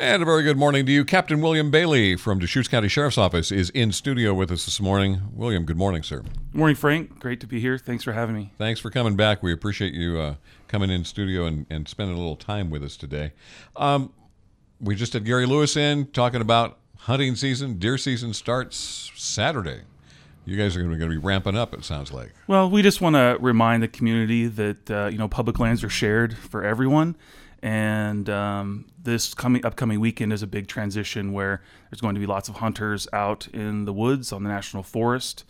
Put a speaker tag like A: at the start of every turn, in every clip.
A: And a very good morning to you. Captain William Bailey from Deschutes County Sheriff's Office is in studio with us this morning. William, good morning, sir.
B: Good morning, Frank. Great to be here. Thanks for having me.
A: Thanks for coming back. We appreciate you uh, coming in studio and, and spending a little time with us today. Um, we just had Gary Lewis in talking about hunting season. Deer season starts Saturday. You guys are going to be ramping up. It sounds like.
B: Well, we just want to remind the community that uh, you know public lands are shared for everyone, and um, this coming upcoming weekend is a big transition where there's going to be lots of hunters out in the woods on the national forest,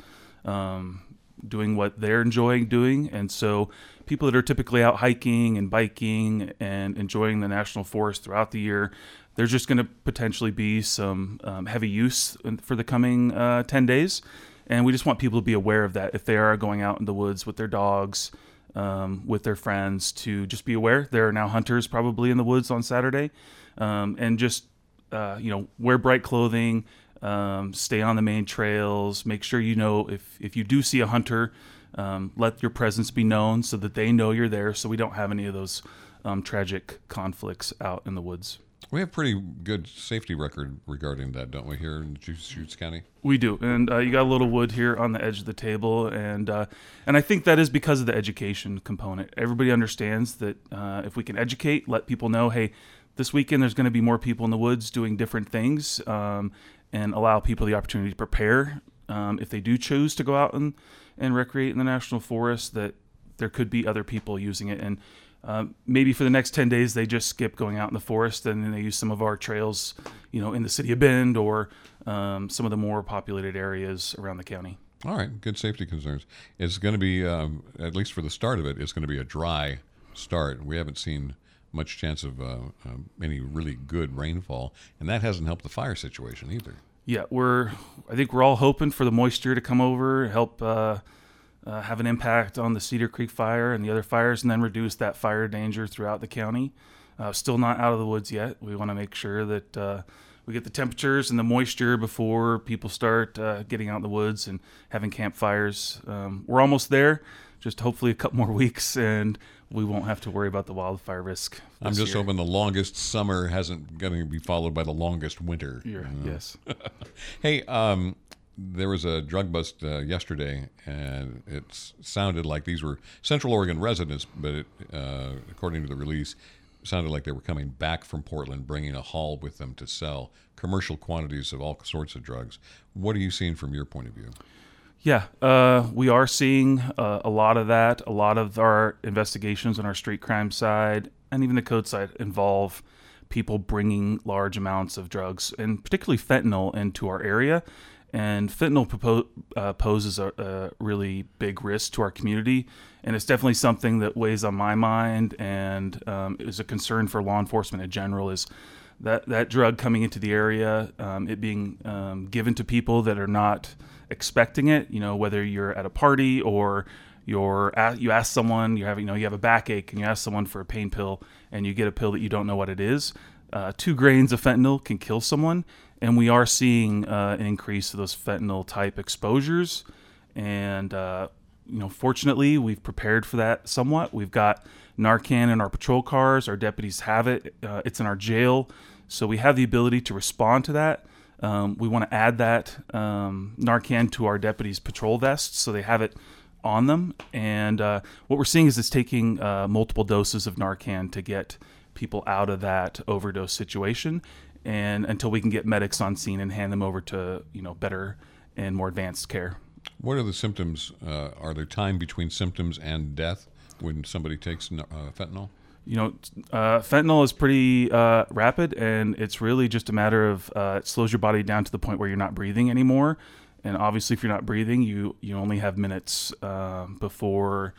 B: um, doing what they're enjoying doing, and so people that are typically out hiking and biking and enjoying the national forest throughout the year. There's just going to potentially be some um, heavy use for the coming uh, 10 days. And we just want people to be aware of that if they are going out in the woods with their dogs, um, with their friends to just be aware. There are now hunters probably in the woods on Saturday, um, and just uh, you know wear bright clothing, um, stay on the main trails. Make sure you know if if you do see a hunter, um, let your presence be known so that they know you're there, so we don't have any of those um, tragic conflicts out in the woods.
A: We have pretty good safety record regarding that, don't we, here in Deschutes County?
B: We do, and uh, you got a little wood here on the edge of the table, and uh, and I think that is because of the education component. Everybody understands that uh, if we can educate, let people know, hey, this weekend there's going to be more people in the woods doing different things, um, and allow people the opportunity to prepare um, if they do choose to go out and and recreate in the national forest. That there could be other people using it, and um, maybe for the next 10 days they just skip going out in the forest and then they use some of our trails you know in the city of bend or um, some of the more populated areas around the county.
A: All right good safety concerns. It's going to be um, at least for the start of it it's going to be a dry start. We haven't seen much chance of uh, uh, any really good rainfall and that hasn't helped the fire situation either.
B: Yeah we're i think we're all hoping for the moisture to come over help uh, uh, have an impact on the Cedar Creek fire and the other fires, and then reduce that fire danger throughout the county. Uh, still not out of the woods yet. We want to make sure that uh, we get the temperatures and the moisture before people start uh, getting out in the woods and having campfires. Um, we're almost there. Just hopefully a couple more weeks, and we won't have to worry about the wildfire risk.
A: I'm just
B: year.
A: hoping the longest summer hasn't going to be followed by the longest winter.
B: Yes.
A: hey, um, there was a drug bust uh, yesterday, and it sounded like these were Central Oregon residents, but it, uh, according to the release, sounded like they were coming back from Portland, bringing a haul with them to sell commercial quantities of all sorts of drugs. What are you seeing from your point of view?
B: Yeah, uh, we are seeing uh, a lot of that. A lot of our investigations on our street crime side and even the code side involve people bringing large amounts of drugs, and particularly fentanyl, into our area and fentanyl uh, poses a, a, really big risk to our community, and it's definitely something that weighs on my mind and um, is a concern for law enforcement in general. Is that that drug coming into the area, um, it being um, given to people that are not expecting it? You know, whether you're at a party or you're you ask someone, you have you know you have a backache and you ask someone for a pain pill and you get a pill that you don't know what it is. Uh, two grains of fentanyl can kill someone and we are seeing uh, an increase of those fentanyl type exposures. And uh, you know, fortunately, we've prepared for that somewhat. We've got Narcan in our patrol cars. Our deputies have it. Uh, it's in our jail, so we have the ability to respond to that. Um, we want to add that um, Narcan to our deputies' patrol vests, so they have it on them. And uh, what we're seeing is it's taking uh, multiple doses of Narcan to get people out of that overdose situation and until we can get medics on scene and hand them over to you know better and more advanced care.
A: What are the symptoms? Uh, are there time between symptoms and death when somebody takes uh, fentanyl?
B: You know, uh, fentanyl is pretty uh, rapid, and it's really just a matter of uh, it slows your body down to the point where you're not breathing anymore. And obviously, if you're not breathing, you you only have minutes uh, before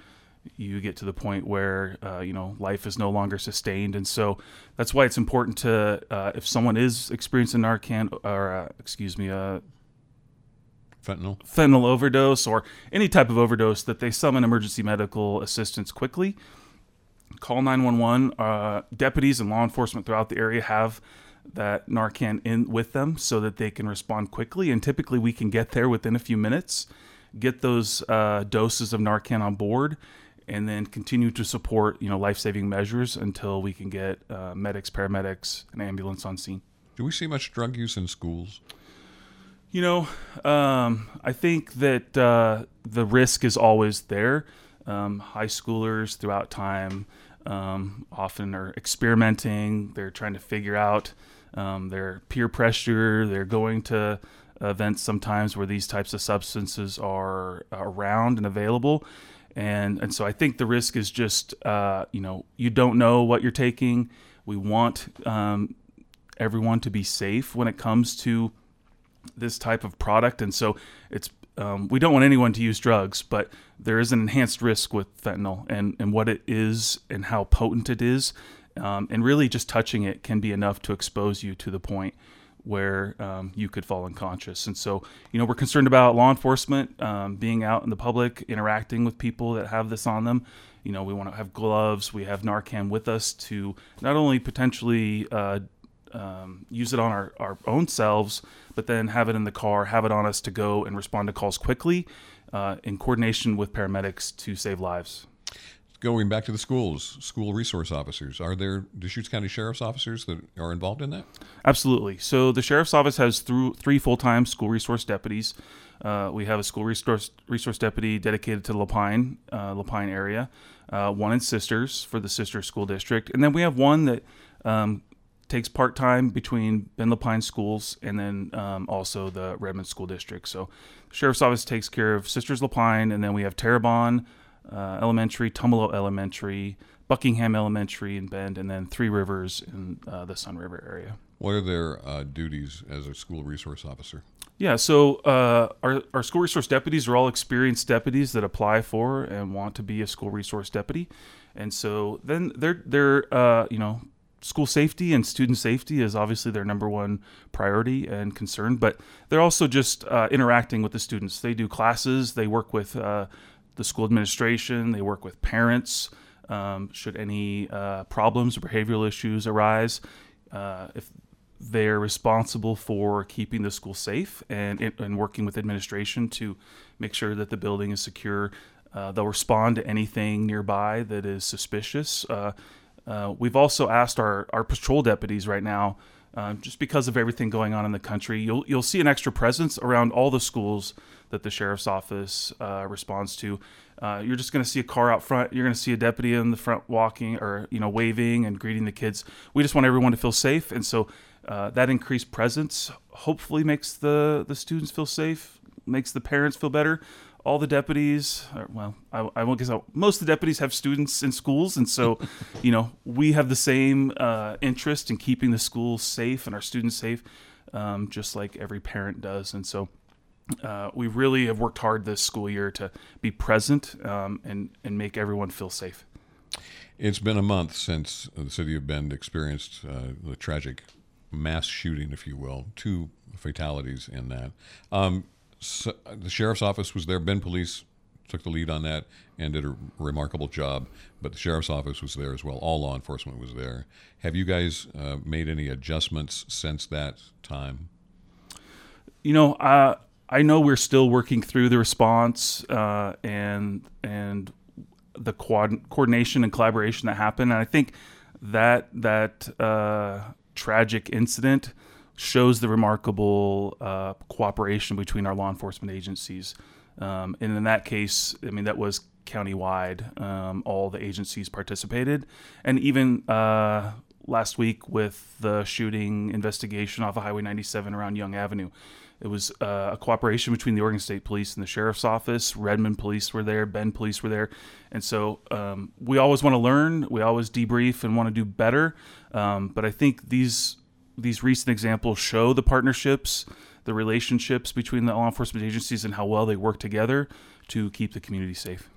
B: you get to the point where uh, you know life is no longer sustained, and so that's why it's important to uh, if someone is experiencing Narcan or uh, excuse me, uh,
A: fentanyl
B: fentanyl overdose or any type of overdose, that they summon emergency medical assistance quickly. Call 911. Uh, deputies and law enforcement throughout the area have that Narcan in with them so that they can respond quickly, and typically we can get there within a few minutes. Get those uh, doses of Narcan on board and then continue to support you know life saving measures until we can get uh, medics, paramedics, and ambulance on scene.
A: Do we see much drug use in schools?
B: You know, um, I think that uh, the risk is always there. Um, high schoolers throughout time um, often are experimenting. They're trying to figure out um, their peer pressure. They're going to events sometimes where these types of substances are around and available. And, and so I think the risk is just, uh, you know, you don't know what you're taking. We want um, everyone to be safe when it comes to this type of product. And so it's um, we don't want anyone to use drugs, but there is an enhanced risk with fentanyl and, and what it is and how potent it is. Um, and really, just touching it can be enough to expose you to the point where um, you could fall unconscious. And so, you know, we're concerned about law enforcement um, being out in the public, interacting with people that have this on them. You know, we want to have gloves, we have Narcan with us to not only potentially uh, um, use it on our, our own selves, but then have it in the car, have it on us to go and respond to calls quickly uh, in coordination with paramedics to save lives.
A: Going back to the schools, school resource officers, are there Deschutes County Sheriff's officers that are involved in that?
B: Absolutely. So the Sheriff's Office has through three full time school resource deputies. Uh, we have a school resource resource deputy dedicated to the La Pine, uh, La Pine area, uh, one in Sisters for the Sisters School District, and then we have one that um, takes part time between Bend La Pine schools and then um, also the Redmond School District. So, the Sheriff's Office takes care of Sisters La Pine, and then we have Terrebonne uh, Elementary, Tumalo Elementary, Buckingham Elementary in Bend, and then Three Rivers in uh, the Sunriver area.
A: What are their uh, duties as a school resource officer?
B: Yeah, so uh, our, our school resource deputies are all experienced deputies that apply for and want to be a school resource deputy, and so then they're they're uh, you know school safety and student safety is obviously their number one priority and concern, but they're also just uh, interacting with the students. They do classes, they work with uh, the school administration, they work with parents. Um, should any uh, problems or behavioral issues arise, uh, if they're responsible for keeping the school safe and, and working with administration to make sure that the building is secure. Uh, they'll respond to anything nearby that is suspicious uh, uh, we've also asked our, our patrol deputies right now, uh, just because of everything going on in the country, you'll you'll see an extra presence around all the schools that the sheriff's office uh, responds to. Uh, you're just going to see a car out front. You're going to see a deputy in the front walking or you know waving and greeting the kids. We just want everyone to feel safe, and so uh, that increased presence hopefully makes the the students feel safe, makes the parents feel better all the deputies, well, I, I won't guess out. Most of the deputies have students in schools, and so, you know, we have the same uh, interest in keeping the schools safe and our students safe, um, just like every parent does. And so, uh, we really have worked hard this school year to be present um, and and make everyone feel safe.
A: It's been a month since the city of Bend experienced uh, the tragic mass shooting, if you will, two fatalities in that. Um, the sheriff's office was there. Bend Police took the lead on that and did a remarkable job. But the sheriff's office was there as well. All law enforcement was there. Have you guys uh, made any adjustments since that time?
B: You know, uh, I know we're still working through the response uh, and and the quad- coordination and collaboration that happened. And I think that that uh, tragic incident shows the remarkable uh, cooperation between our law enforcement agencies. Um, and in that case, I mean, that was countywide. Um, all the agencies participated. And even uh, last week with the shooting investigation off of Highway 97 around Young Avenue, it was uh, a cooperation between the Oregon State Police and the Sheriff's Office. Redmond Police were there, Bend Police were there. And so um, we always want to learn, we always debrief and want to do better. Um, but I think these these recent examples show the partnerships, the relationships between the law enforcement agencies, and how well they work together to keep the community safe.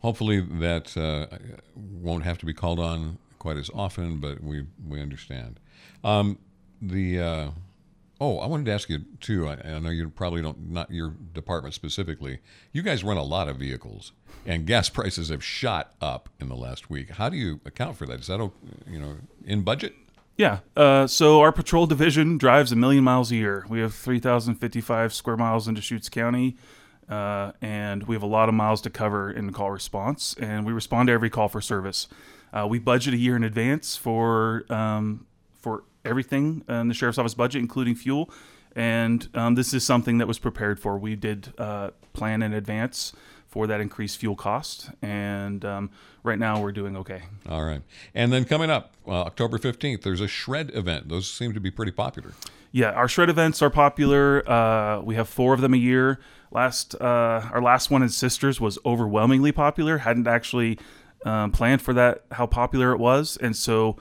A: Hopefully, that uh, won't have to be called on quite as often, but we we understand. Um, the uh, oh, I wanted to ask you too. I, I know you probably don't not your department specifically. You guys run a lot of vehicles, and gas prices have shot up in the last week. How do you account for that? Is that you know in budget?
B: Yeah. Uh, so our patrol division drives a million miles a year. We have 3,055 square miles in Deschutes County, uh, and we have a lot of miles to cover in call response, and we respond to every call for service. Uh, we budget a year in advance for um, for everything in the sheriff's office budget, including fuel, and um, this is something that was prepared for. We did uh, plan in advance for that increased fuel cost, and um, right now we're doing okay.
A: All right. And then coming up, uh, October 15th, there's a shred event. Those seem to be pretty popular.
B: Yeah, our shred events are popular. Uh, we have four of them a year. Last, uh, our last one in Sisters was overwhelmingly popular. Hadn't actually um, planned for that how popular it was, and so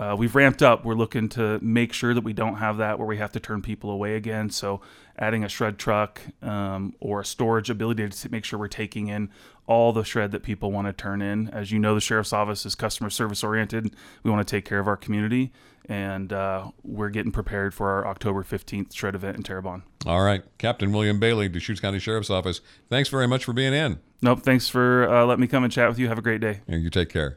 B: uh, we've ramped up. We're looking to make sure that we don't have that where we have to turn people away again. So, adding a shred truck um, or a storage ability to make sure we're taking in all the shred that people want to turn in. As you know, the sheriff's office is customer service oriented. We want to take care of our community, and uh, we're getting prepared for our October 15th shred event in Terrebonne.
A: All right. Captain William Bailey, Deschutes County Sheriff's Office, thanks very much for being in.
B: Nope. Thanks for uh, letting me come and chat with you. Have a great day.
A: And you take care.